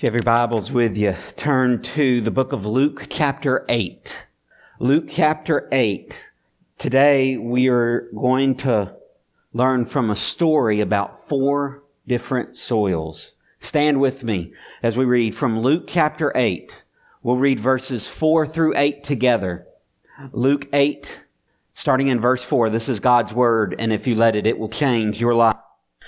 If you have your Bibles with you, turn to the book of Luke chapter 8. Luke chapter 8. Today we are going to learn from a story about four different soils. Stand with me as we read from Luke chapter 8. We'll read verses 4 through 8 together. Luke 8, starting in verse 4. This is God's word, and if you let it, it will change your life.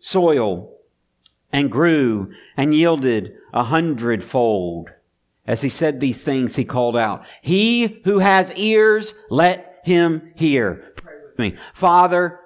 soil and grew and yielded a hundredfold. As he said these things, he called out, He who has ears, let him hear. Pray with me. Father,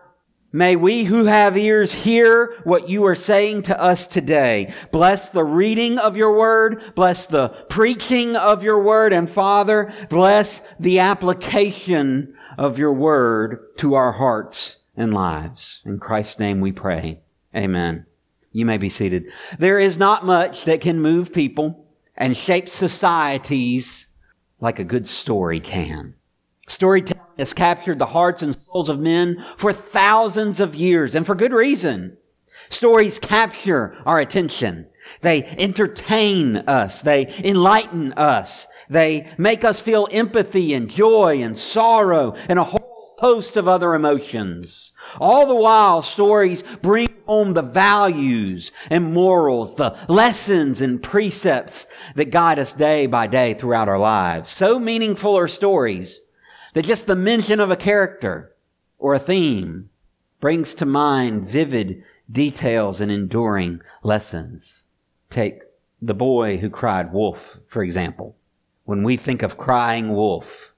May we who have ears hear what you are saying to us today. Bless the reading of your word. Bless the preaching of your word. And Father, bless the application of your word to our hearts and lives. In Christ's name we pray. Amen. You may be seated. There is not much that can move people and shape societies like a good story can. Storytelling has captured the hearts and souls of men for thousands of years, and for good reason. Stories capture our attention. They entertain us. They enlighten us. They make us feel empathy and joy and sorrow and a whole host of other emotions. All the while, stories bring home the values and morals, the lessons and precepts that guide us day by day throughout our lives. So meaningful are stories that just the mention of a character or a theme brings to mind vivid details and enduring lessons. Take the boy who cried wolf, for example. When we think of crying wolf,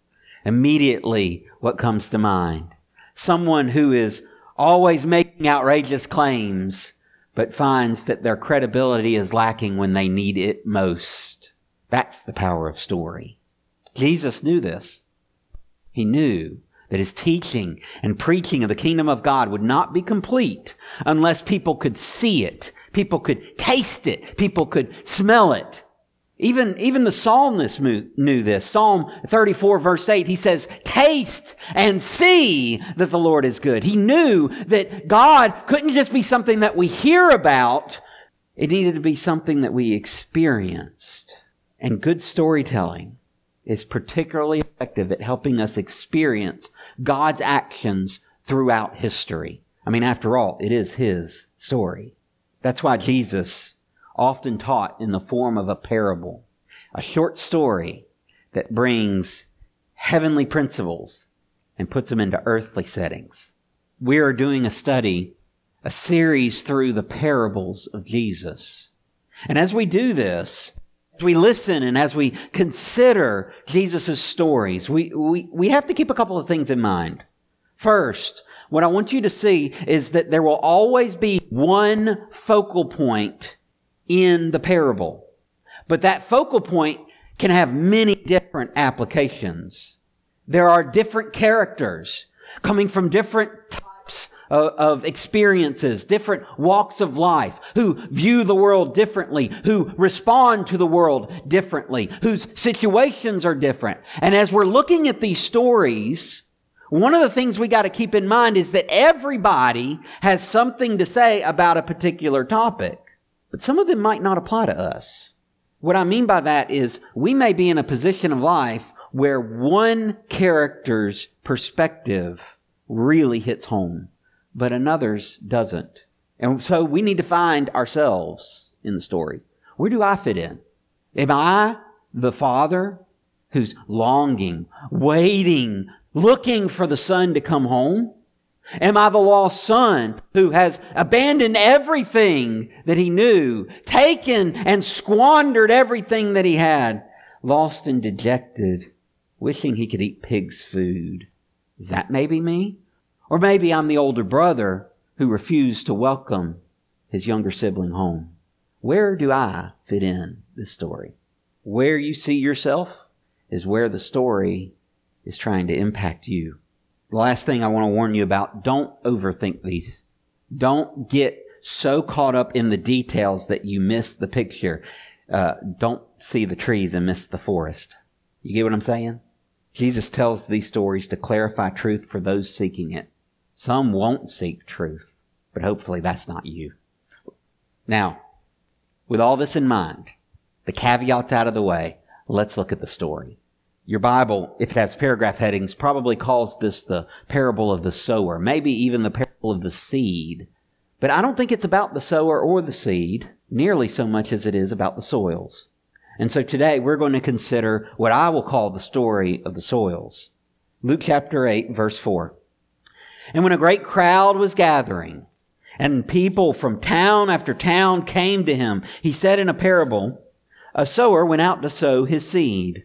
immediately what comes to mind? Someone who is always making outrageous claims, but finds that their credibility is lacking when they need it most. That's the power of story. Jesus knew this. He knew that his teaching and preaching of the kingdom of God would not be complete unless people could see it, people could taste it, people could smell it, even, even the psalmist knew this. Psalm 34 verse 8, he says, taste and see that the Lord is good. He knew that God couldn't just be something that we hear about. It needed to be something that we experienced. And good storytelling is particularly effective at helping us experience God's actions throughout history. I mean, after all, it is His story. That's why Jesus often taught in the form of a parable, a short story that brings heavenly principles and puts them into earthly settings. We are doing a study, a series through the parables of Jesus. And as we do this, as we listen and as we consider Jesus' stories, we, we, we have to keep a couple of things in mind. First, what I want you to see is that there will always be one focal point in the parable. But that focal point can have many different applications. There are different characters coming from different types of, of, experiences, different walks of life, who view the world differently, who respond to the world differently, whose situations are different. And as we're looking at these stories, one of the things we got to keep in mind is that everybody has something to say about a particular topic. But some of them might not apply to us. What I mean by that is we may be in a position of life where one character's perspective really hits home, but another's doesn't. And so we need to find ourselves in the story. Where do I fit in? Am I the father who's longing, waiting, looking for the son to come home? Am I the lost son who has abandoned everything that he knew, taken and squandered everything that he had, lost and dejected, wishing he could eat pig's food? Is that maybe me? Or maybe I'm the older brother who refused to welcome his younger sibling home. where do I fit in this story? Where you see yourself is where the story is trying to impact you. The last thing I want to warn you about, don't overthink these. Don't get so caught up in the details that you miss the picture. Uh, don't see the trees and miss the forest. You get what I'm saying? Jesus tells these stories to clarify truth for those seeking it. Some won't seek truth, but hopefully that's not you. Now, with all this in mind, the caveats out of the way, let's look at the story. Your Bible, if it has paragraph headings, probably calls this the parable of the sower, maybe even the parable of the seed. But I don't think it's about the sower or the seed nearly so much as it is about the soils. And so today we're going to consider what I will call the story of the soils. Luke chapter 8, verse 4. And when a great crowd was gathering, and people from town after town came to him, he said in a parable, A sower went out to sow his seed.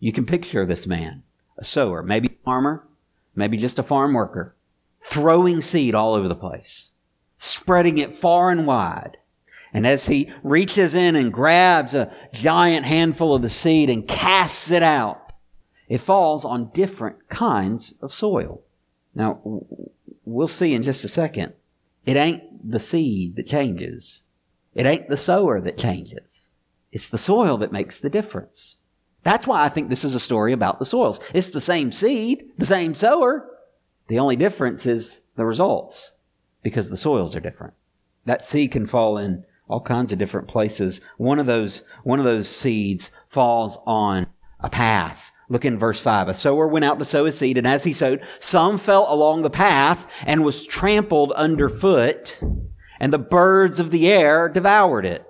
You can picture this man, a sower, maybe a farmer, maybe just a farm worker, throwing seed all over the place, spreading it far and wide. And as he reaches in and grabs a giant handful of the seed and casts it out, it falls on different kinds of soil. Now, we'll see in just a second. It ain't the seed that changes. It ain't the sower that changes. It's the soil that makes the difference. That's why I think this is a story about the soils. It's the same seed, the same sower. The only difference is the results because the soils are different. That seed can fall in all kinds of different places. One of those, one of those seeds falls on a path. Look in verse 5. A sower went out to sow his seed, and as he sowed, some fell along the path and was trampled underfoot, and the birds of the air devoured it.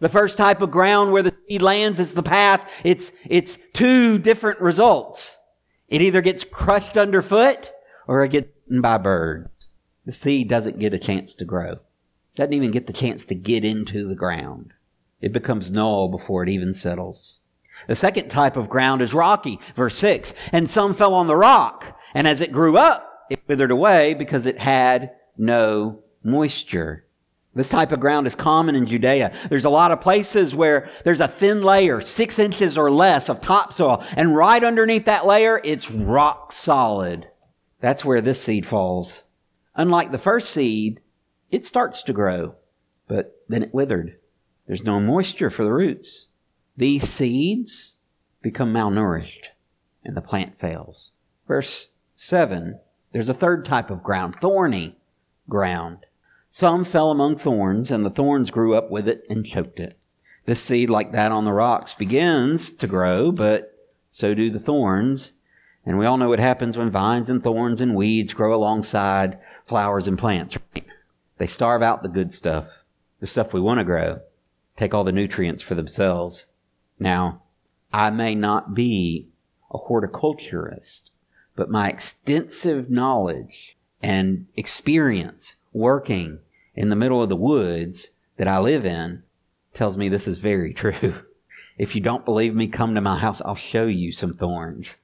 The first type of ground where the seed lands is the path. It's, it's two different results. It either gets crushed underfoot or it gets eaten by birds. The seed doesn't get a chance to grow. Doesn't even get the chance to get into the ground. It becomes null before it even settles. The second type of ground is rocky. Verse 6. And some fell on the rock, and as it grew up, it withered away because it had no moisture. This type of ground is common in Judea. There's a lot of places where there's a thin layer, six inches or less of topsoil, and right underneath that layer, it's rock solid. That's where this seed falls. Unlike the first seed, it starts to grow, but then it withered. There's no moisture for the roots. These seeds become malnourished, and the plant fails. Verse 7 there's a third type of ground, thorny ground. Some fell among thorns, and the thorns grew up with it and choked it. This seed, like that on the rocks, begins to grow, but so do the thorns. And we all know what happens when vines and thorns and weeds grow alongside flowers and plants, right? They starve out the good stuff, the stuff we want to grow, take all the nutrients for themselves. Now, I may not be a horticulturist, but my extensive knowledge and experience working in the middle of the woods that I live in tells me this is very true. If you don't believe me, come to my house. I'll show you some thorns.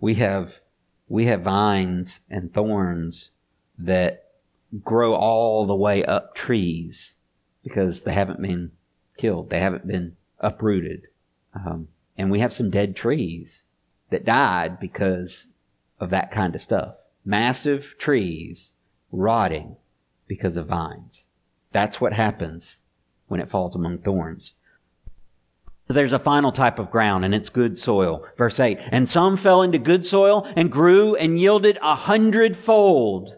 We have, we have vines and thorns that grow all the way up trees because they haven't been killed. They haven't been uprooted. Um, and we have some dead trees that died because of that kind of stuff. Massive trees rotting because of vines. That's what happens when it falls among thorns. There's a final type of ground and it's good soil. Verse 8. And some fell into good soil and grew and yielded a hundredfold.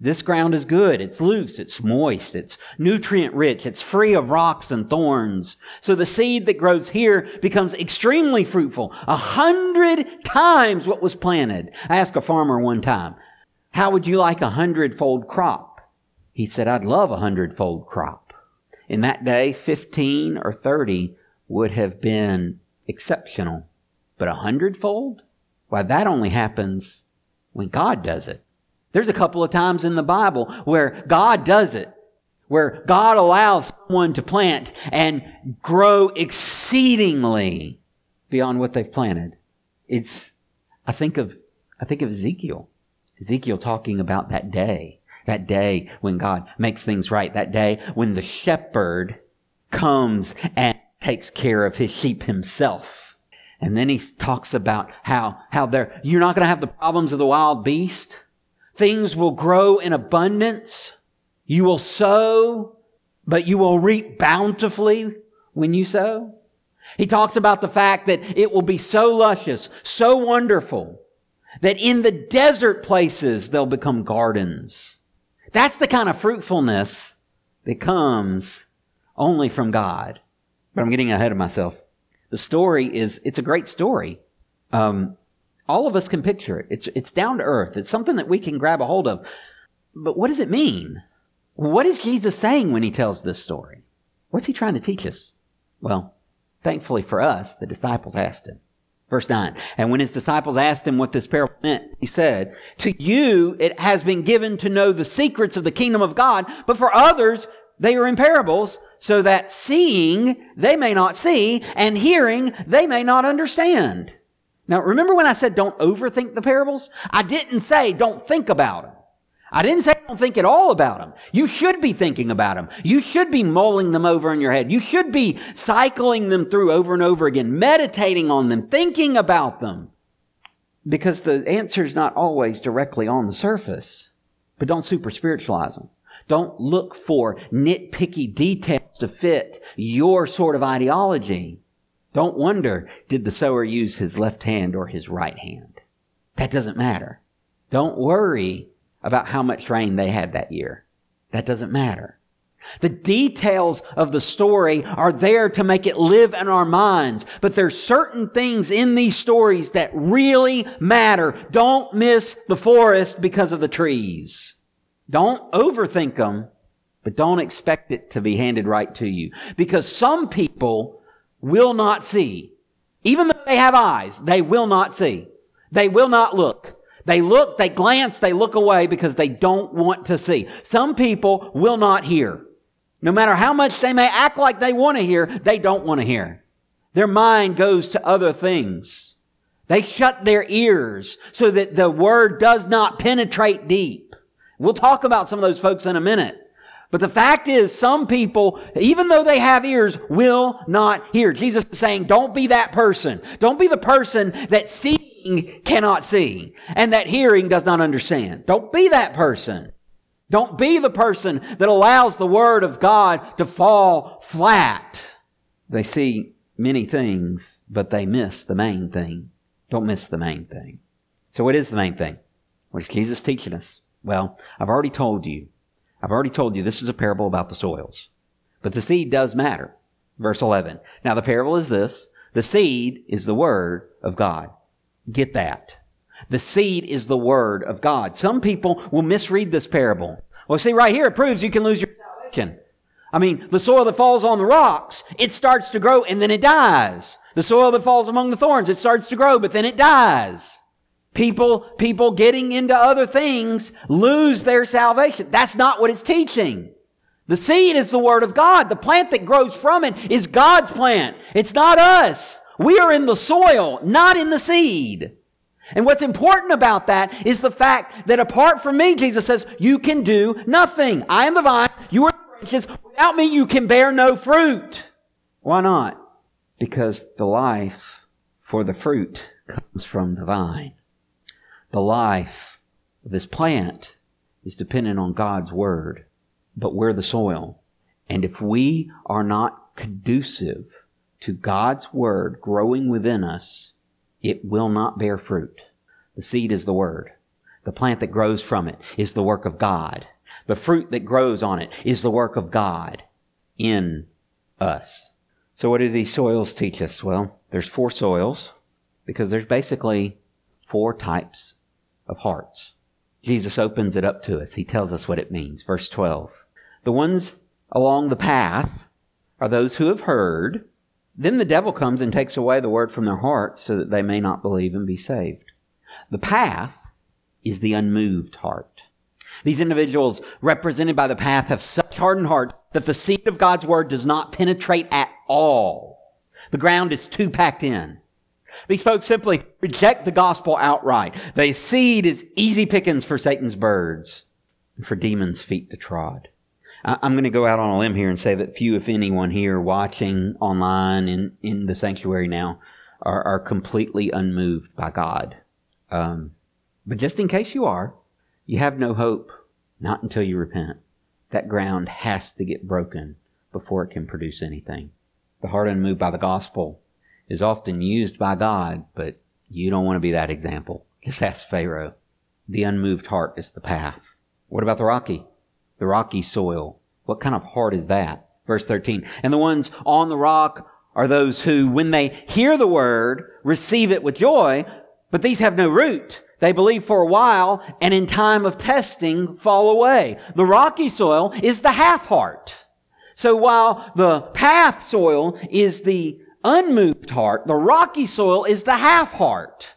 This ground is good. It's loose. It's moist. It's nutrient rich. It's free of rocks and thorns. So the seed that grows here becomes extremely fruitful. A hundred times what was planted. I asked a farmer one time, how would you like a hundredfold crop? He said, I'd love a hundredfold crop. in that day, 15 or 30 would have been exceptional. But a hundredfold? Why, that only happens when God does it. There's a couple of times in the Bible where God does it, where God allows someone to plant and grow exceedingly beyond what they've planted. It's, I think of, I think of Ezekiel. Ezekiel talking about that day, that day when God makes things right, that day when the shepherd comes and takes care of his sheep himself. And then he talks about how, how there, you're not going to have the problems of the wild beast. Things will grow in abundance. You will sow, but you will reap bountifully when you sow. He talks about the fact that it will be so luscious, so wonderful, that in the desert places they'll become gardens. That's the kind of fruitfulness that comes only from God. But I'm getting ahead of myself. The story is, it's a great story. Um, all of us can picture it. It's, it's down to earth. It's something that we can grab a hold of. But what does it mean? What is Jesus saying when he tells this story? What's he trying to teach us? Well, thankfully for us, the disciples asked him. Verse 9. And when his disciples asked him what this parable meant, he said, To you it has been given to know the secrets of the kingdom of God, but for others they are in parables, so that seeing they may not see, and hearing they may not understand. Now remember when I said don't overthink the parables? I didn't say don't think about them. I didn't say I don't think at all about them. You should be thinking about them. You should be mulling them over in your head. You should be cycling them through over and over again, meditating on them, thinking about them. Because the answer is not always directly on the surface. But don't super spiritualize them. Don't look for nitpicky details to fit your sort of ideology. Don't wonder, did the sower use his left hand or his right hand? That doesn't matter. Don't worry about how much rain they had that year. That doesn't matter. The details of the story are there to make it live in our minds, but there's certain things in these stories that really matter. Don't miss the forest because of the trees. Don't overthink them, but don't expect it to be handed right to you. Because some people will not see. Even though they have eyes, they will not see. They will not look. They look, they glance, they look away because they don't want to see. Some people will not hear. No matter how much they may act like they want to hear, they don't want to hear. Their mind goes to other things. They shut their ears so that the word does not penetrate deep. We'll talk about some of those folks in a minute. But the fact is, some people, even though they have ears, will not hear. Jesus is saying, don't be that person. Don't be the person that sees seeing cannot see and that hearing does not understand. Don't be that person. Don't be the person that allows the word of God to fall flat. They see many things, but they miss the main thing. Don't miss the main thing. So what is the main thing? What is Jesus teaching us? Well, I've already told you. I've already told you this is a parable about the soils. But the seed does matter. Verse 11. Now the parable is this. The seed is the word of God. Get that. The seed is the word of God. Some people will misread this parable. Well, see, right here it proves you can lose your salvation. I mean, the soil that falls on the rocks, it starts to grow and then it dies. The soil that falls among the thorns, it starts to grow, but then it dies. People, people getting into other things lose their salvation. That's not what it's teaching. The seed is the word of God. The plant that grows from it is God's plant. It's not us. We are in the soil, not in the seed. And what's important about that is the fact that apart from me, Jesus says, you can do nothing. I am the vine, you are the branches. Without me, you can bear no fruit. Why not? Because the life for the fruit comes from the vine. The life of this plant is dependent on God's word, but we're the soil. And if we are not conducive to God's word growing within us, it will not bear fruit. The seed is the word. The plant that grows from it is the work of God. The fruit that grows on it is the work of God in us. So what do these soils teach us? Well, there's four soils because there's basically four types of hearts. Jesus opens it up to us. He tells us what it means. Verse 12. The ones along the path are those who have heard. Then the devil comes and takes away the word from their hearts so that they may not believe and be saved. The path is the unmoved heart. These individuals represented by the path have such hardened hearts that the seed of God's word does not penetrate at all. The ground is too packed in. These folks simply reject the gospel outright. The seed is easy pickings for Satan's birds and for demons' feet to trod. I'm going to go out on a limb here and say that few, if anyone here watching online in, in the sanctuary now are, are completely unmoved by God. Um, but just in case you are, you have no hope, not until you repent. That ground has to get broken before it can produce anything. The heart unmoved by the gospel is often used by God, but you don't want to be that example. Just ask Pharaoh. The unmoved heart is the path. What about the rocky? The rocky soil. What kind of heart is that? Verse 13. And the ones on the rock are those who, when they hear the word, receive it with joy, but these have no root. They believe for a while and in time of testing fall away. The rocky soil is the half heart. So while the path soil is the unmoved heart, the rocky soil is the half heart.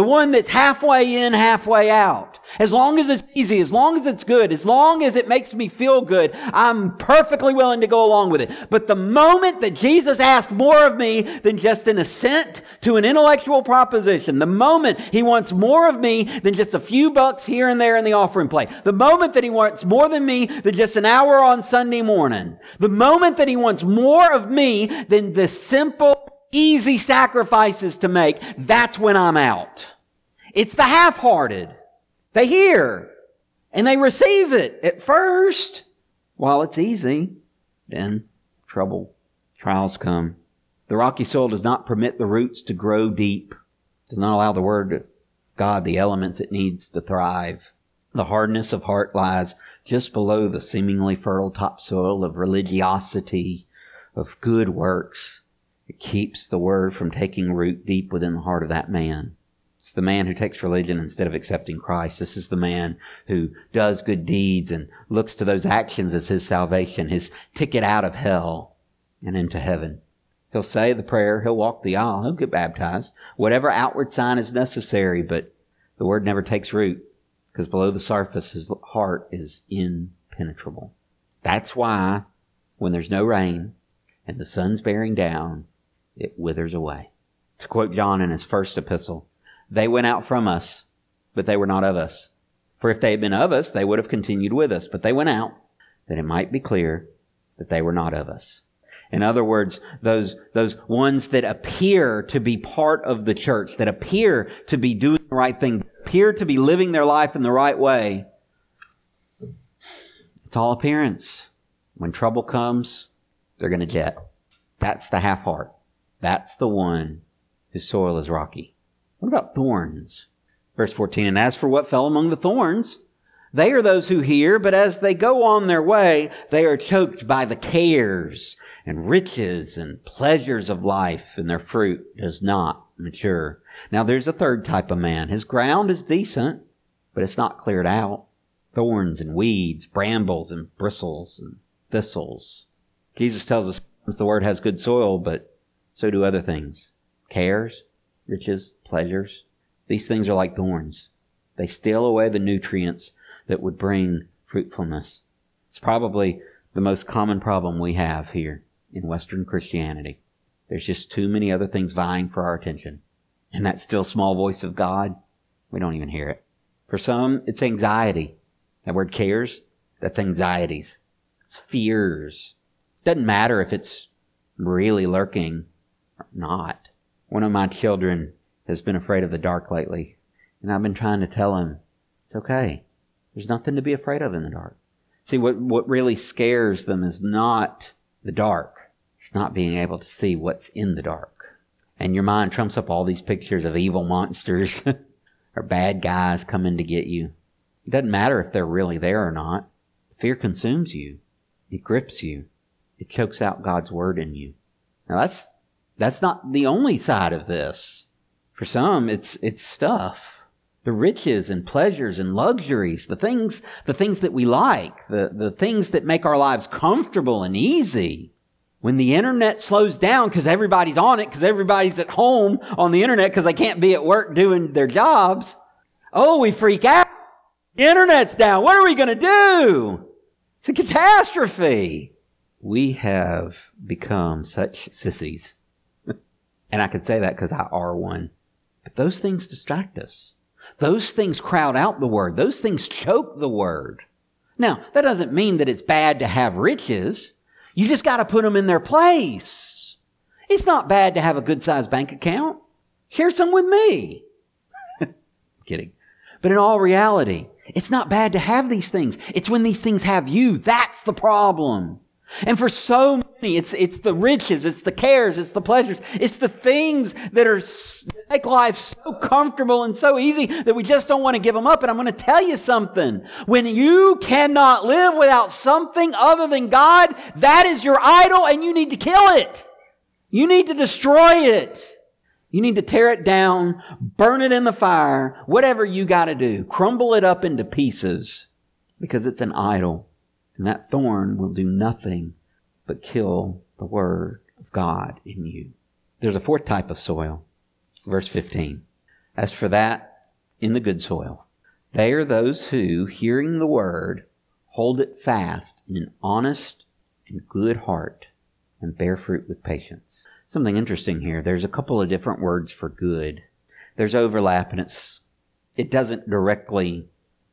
The one that's halfway in, halfway out. As long as it's easy, as long as it's good, as long as it makes me feel good, I'm perfectly willing to go along with it. But the moment that Jesus asks more of me than just an assent to an intellectual proposition, the moment he wants more of me than just a few bucks here and there in the offering plate, the moment that he wants more than me than just an hour on Sunday morning, the moment that he wants more of me than the simple easy sacrifices to make, that's when I'm out. It's the half-hearted. They hear and they receive it at first while it's easy. Then trouble, trials come. The rocky soil does not permit the roots to grow deep, does not allow the word of God the elements it needs to thrive. The hardness of heart lies just below the seemingly fertile topsoil of religiosity, of good works. It keeps the word from taking root deep within the heart of that man. It's the man who takes religion instead of accepting Christ. This is the man who does good deeds and looks to those actions as his salvation, his ticket out of hell and into heaven. He'll say the prayer, he'll walk the aisle, he'll get baptized, whatever outward sign is necessary, but the word never takes root because below the surface his heart is impenetrable. That's why when there's no rain and the sun's bearing down, it withers away. To quote John in his first epistle, they went out from us, but they were not of us. For if they had been of us, they would have continued with us, but they went out that it might be clear that they were not of us. In other words, those, those ones that appear to be part of the church, that appear to be doing the right thing, appear to be living their life in the right way, it's all appearance. When trouble comes, they're going to jet. That's the half heart. That's the one whose soil is rocky. What about thorns? Verse 14, and as for what fell among the thorns, they are those who hear, but as they go on their way, they are choked by the cares and riches and pleasures of life, and their fruit does not mature. Now there's a third type of man. His ground is decent, but it's not cleared out. Thorns and weeds, brambles and bristles and thistles. Jesus tells us the word has good soil, but so do other things. Cares, riches, pleasures. These things are like thorns. They steal away the nutrients that would bring fruitfulness. It's probably the most common problem we have here in Western Christianity. There's just too many other things vying for our attention. And that still small voice of God, we don't even hear it. For some, it's anxiety. That word cares, that's anxieties. It's fears. Doesn't matter if it's really lurking not. One of my children has been afraid of the dark lately, and I've been trying to tell him, it's okay. There's nothing to be afraid of in the dark. See, what, what really scares them is not the dark. It's not being able to see what's in the dark. And your mind trumps up all these pictures of evil monsters or bad guys coming to get you. It doesn't matter if they're really there or not. Fear consumes you. It grips you. It chokes out God's word in you. Now that's that's not the only side of this. For some, it's, it's stuff. The riches and pleasures and luxuries, the things, the things that we like, the, the things that make our lives comfortable and easy. When the internet slows down because everybody's on it, because everybody's at home on the internet because they can't be at work doing their jobs, oh, we freak out. The internet's down. What are we going to do? It's a catastrophe. We have become such sissies. And I can say that because I are one. But those things distract us. Those things crowd out the word. Those things choke the word. Now, that doesn't mean that it's bad to have riches. You just got to put them in their place. It's not bad to have a good sized bank account. Share some with me. Kidding. But in all reality, it's not bad to have these things. It's when these things have you. That's the problem. And for so many, it's, it's the riches, it's the cares, it's the pleasures, it's the things that are, make life so comfortable and so easy that we just don't want to give them up. And I'm going to tell you something. When you cannot live without something other than God, that is your idol and you need to kill it. You need to destroy it. You need to tear it down, burn it in the fire, whatever you got to do. Crumble it up into pieces because it's an idol. And that thorn will do nothing but kill the word of God in you. There's a fourth type of soil. Verse 15. As for that in the good soil, they are those who, hearing the word, hold it fast in an honest and good heart and bear fruit with patience. Something interesting here. There's a couple of different words for good. There's overlap and it's, it doesn't directly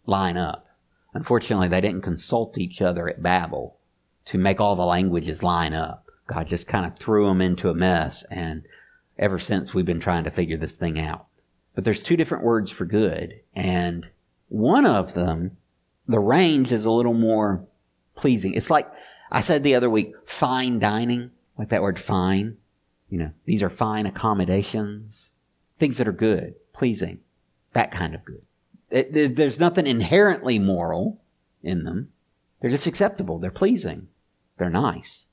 line up. Unfortunately, they didn't consult each other at Babel to make all the languages line up. God just kind of threw them into a mess, and ever since we've been trying to figure this thing out. But there's two different words for good, and one of them, the range is a little more pleasing. It's like I said the other week, fine dining, like that word fine. You know, these are fine accommodations, things that are good, pleasing, that kind of good. It, there's nothing inherently moral in them. They're just acceptable. They're pleasing. They're nice.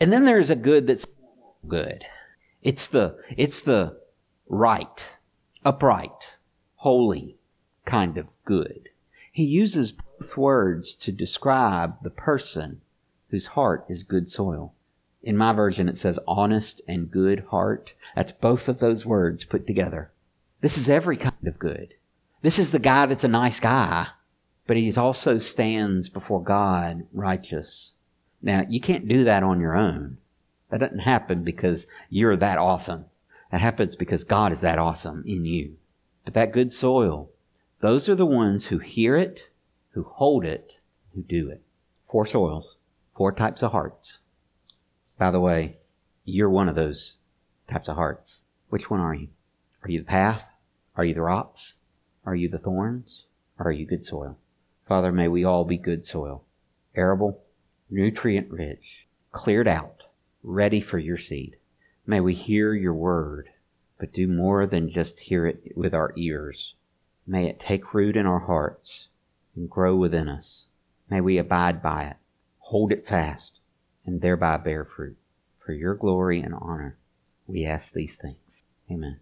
And then there's a good that's good. It's the, it's the right, upright, holy kind of good. He uses both words to describe the person whose heart is good soil. In my version, it says honest and good heart. That's both of those words put together. This is every kind of good. This is the guy that's a nice guy, but he also stands before God righteous. Now, you can't do that on your own. That doesn't happen because you're that awesome. That happens because God is that awesome in you. But that good soil, those are the ones who hear it, who hold it, who do it. Four soils, four types of hearts. By the way, you're one of those types of hearts. Which one are you? Are you the path? Are you the rocks? Are you the thorns? Or are you good soil? Father, may we all be good soil, arable, nutrient rich, cleared out, ready for your seed. May we hear your word, but do more than just hear it with our ears. May it take root in our hearts and grow within us. May we abide by it, hold it fast, and thereby bear fruit. For your glory and honor, we ask these things. Amen.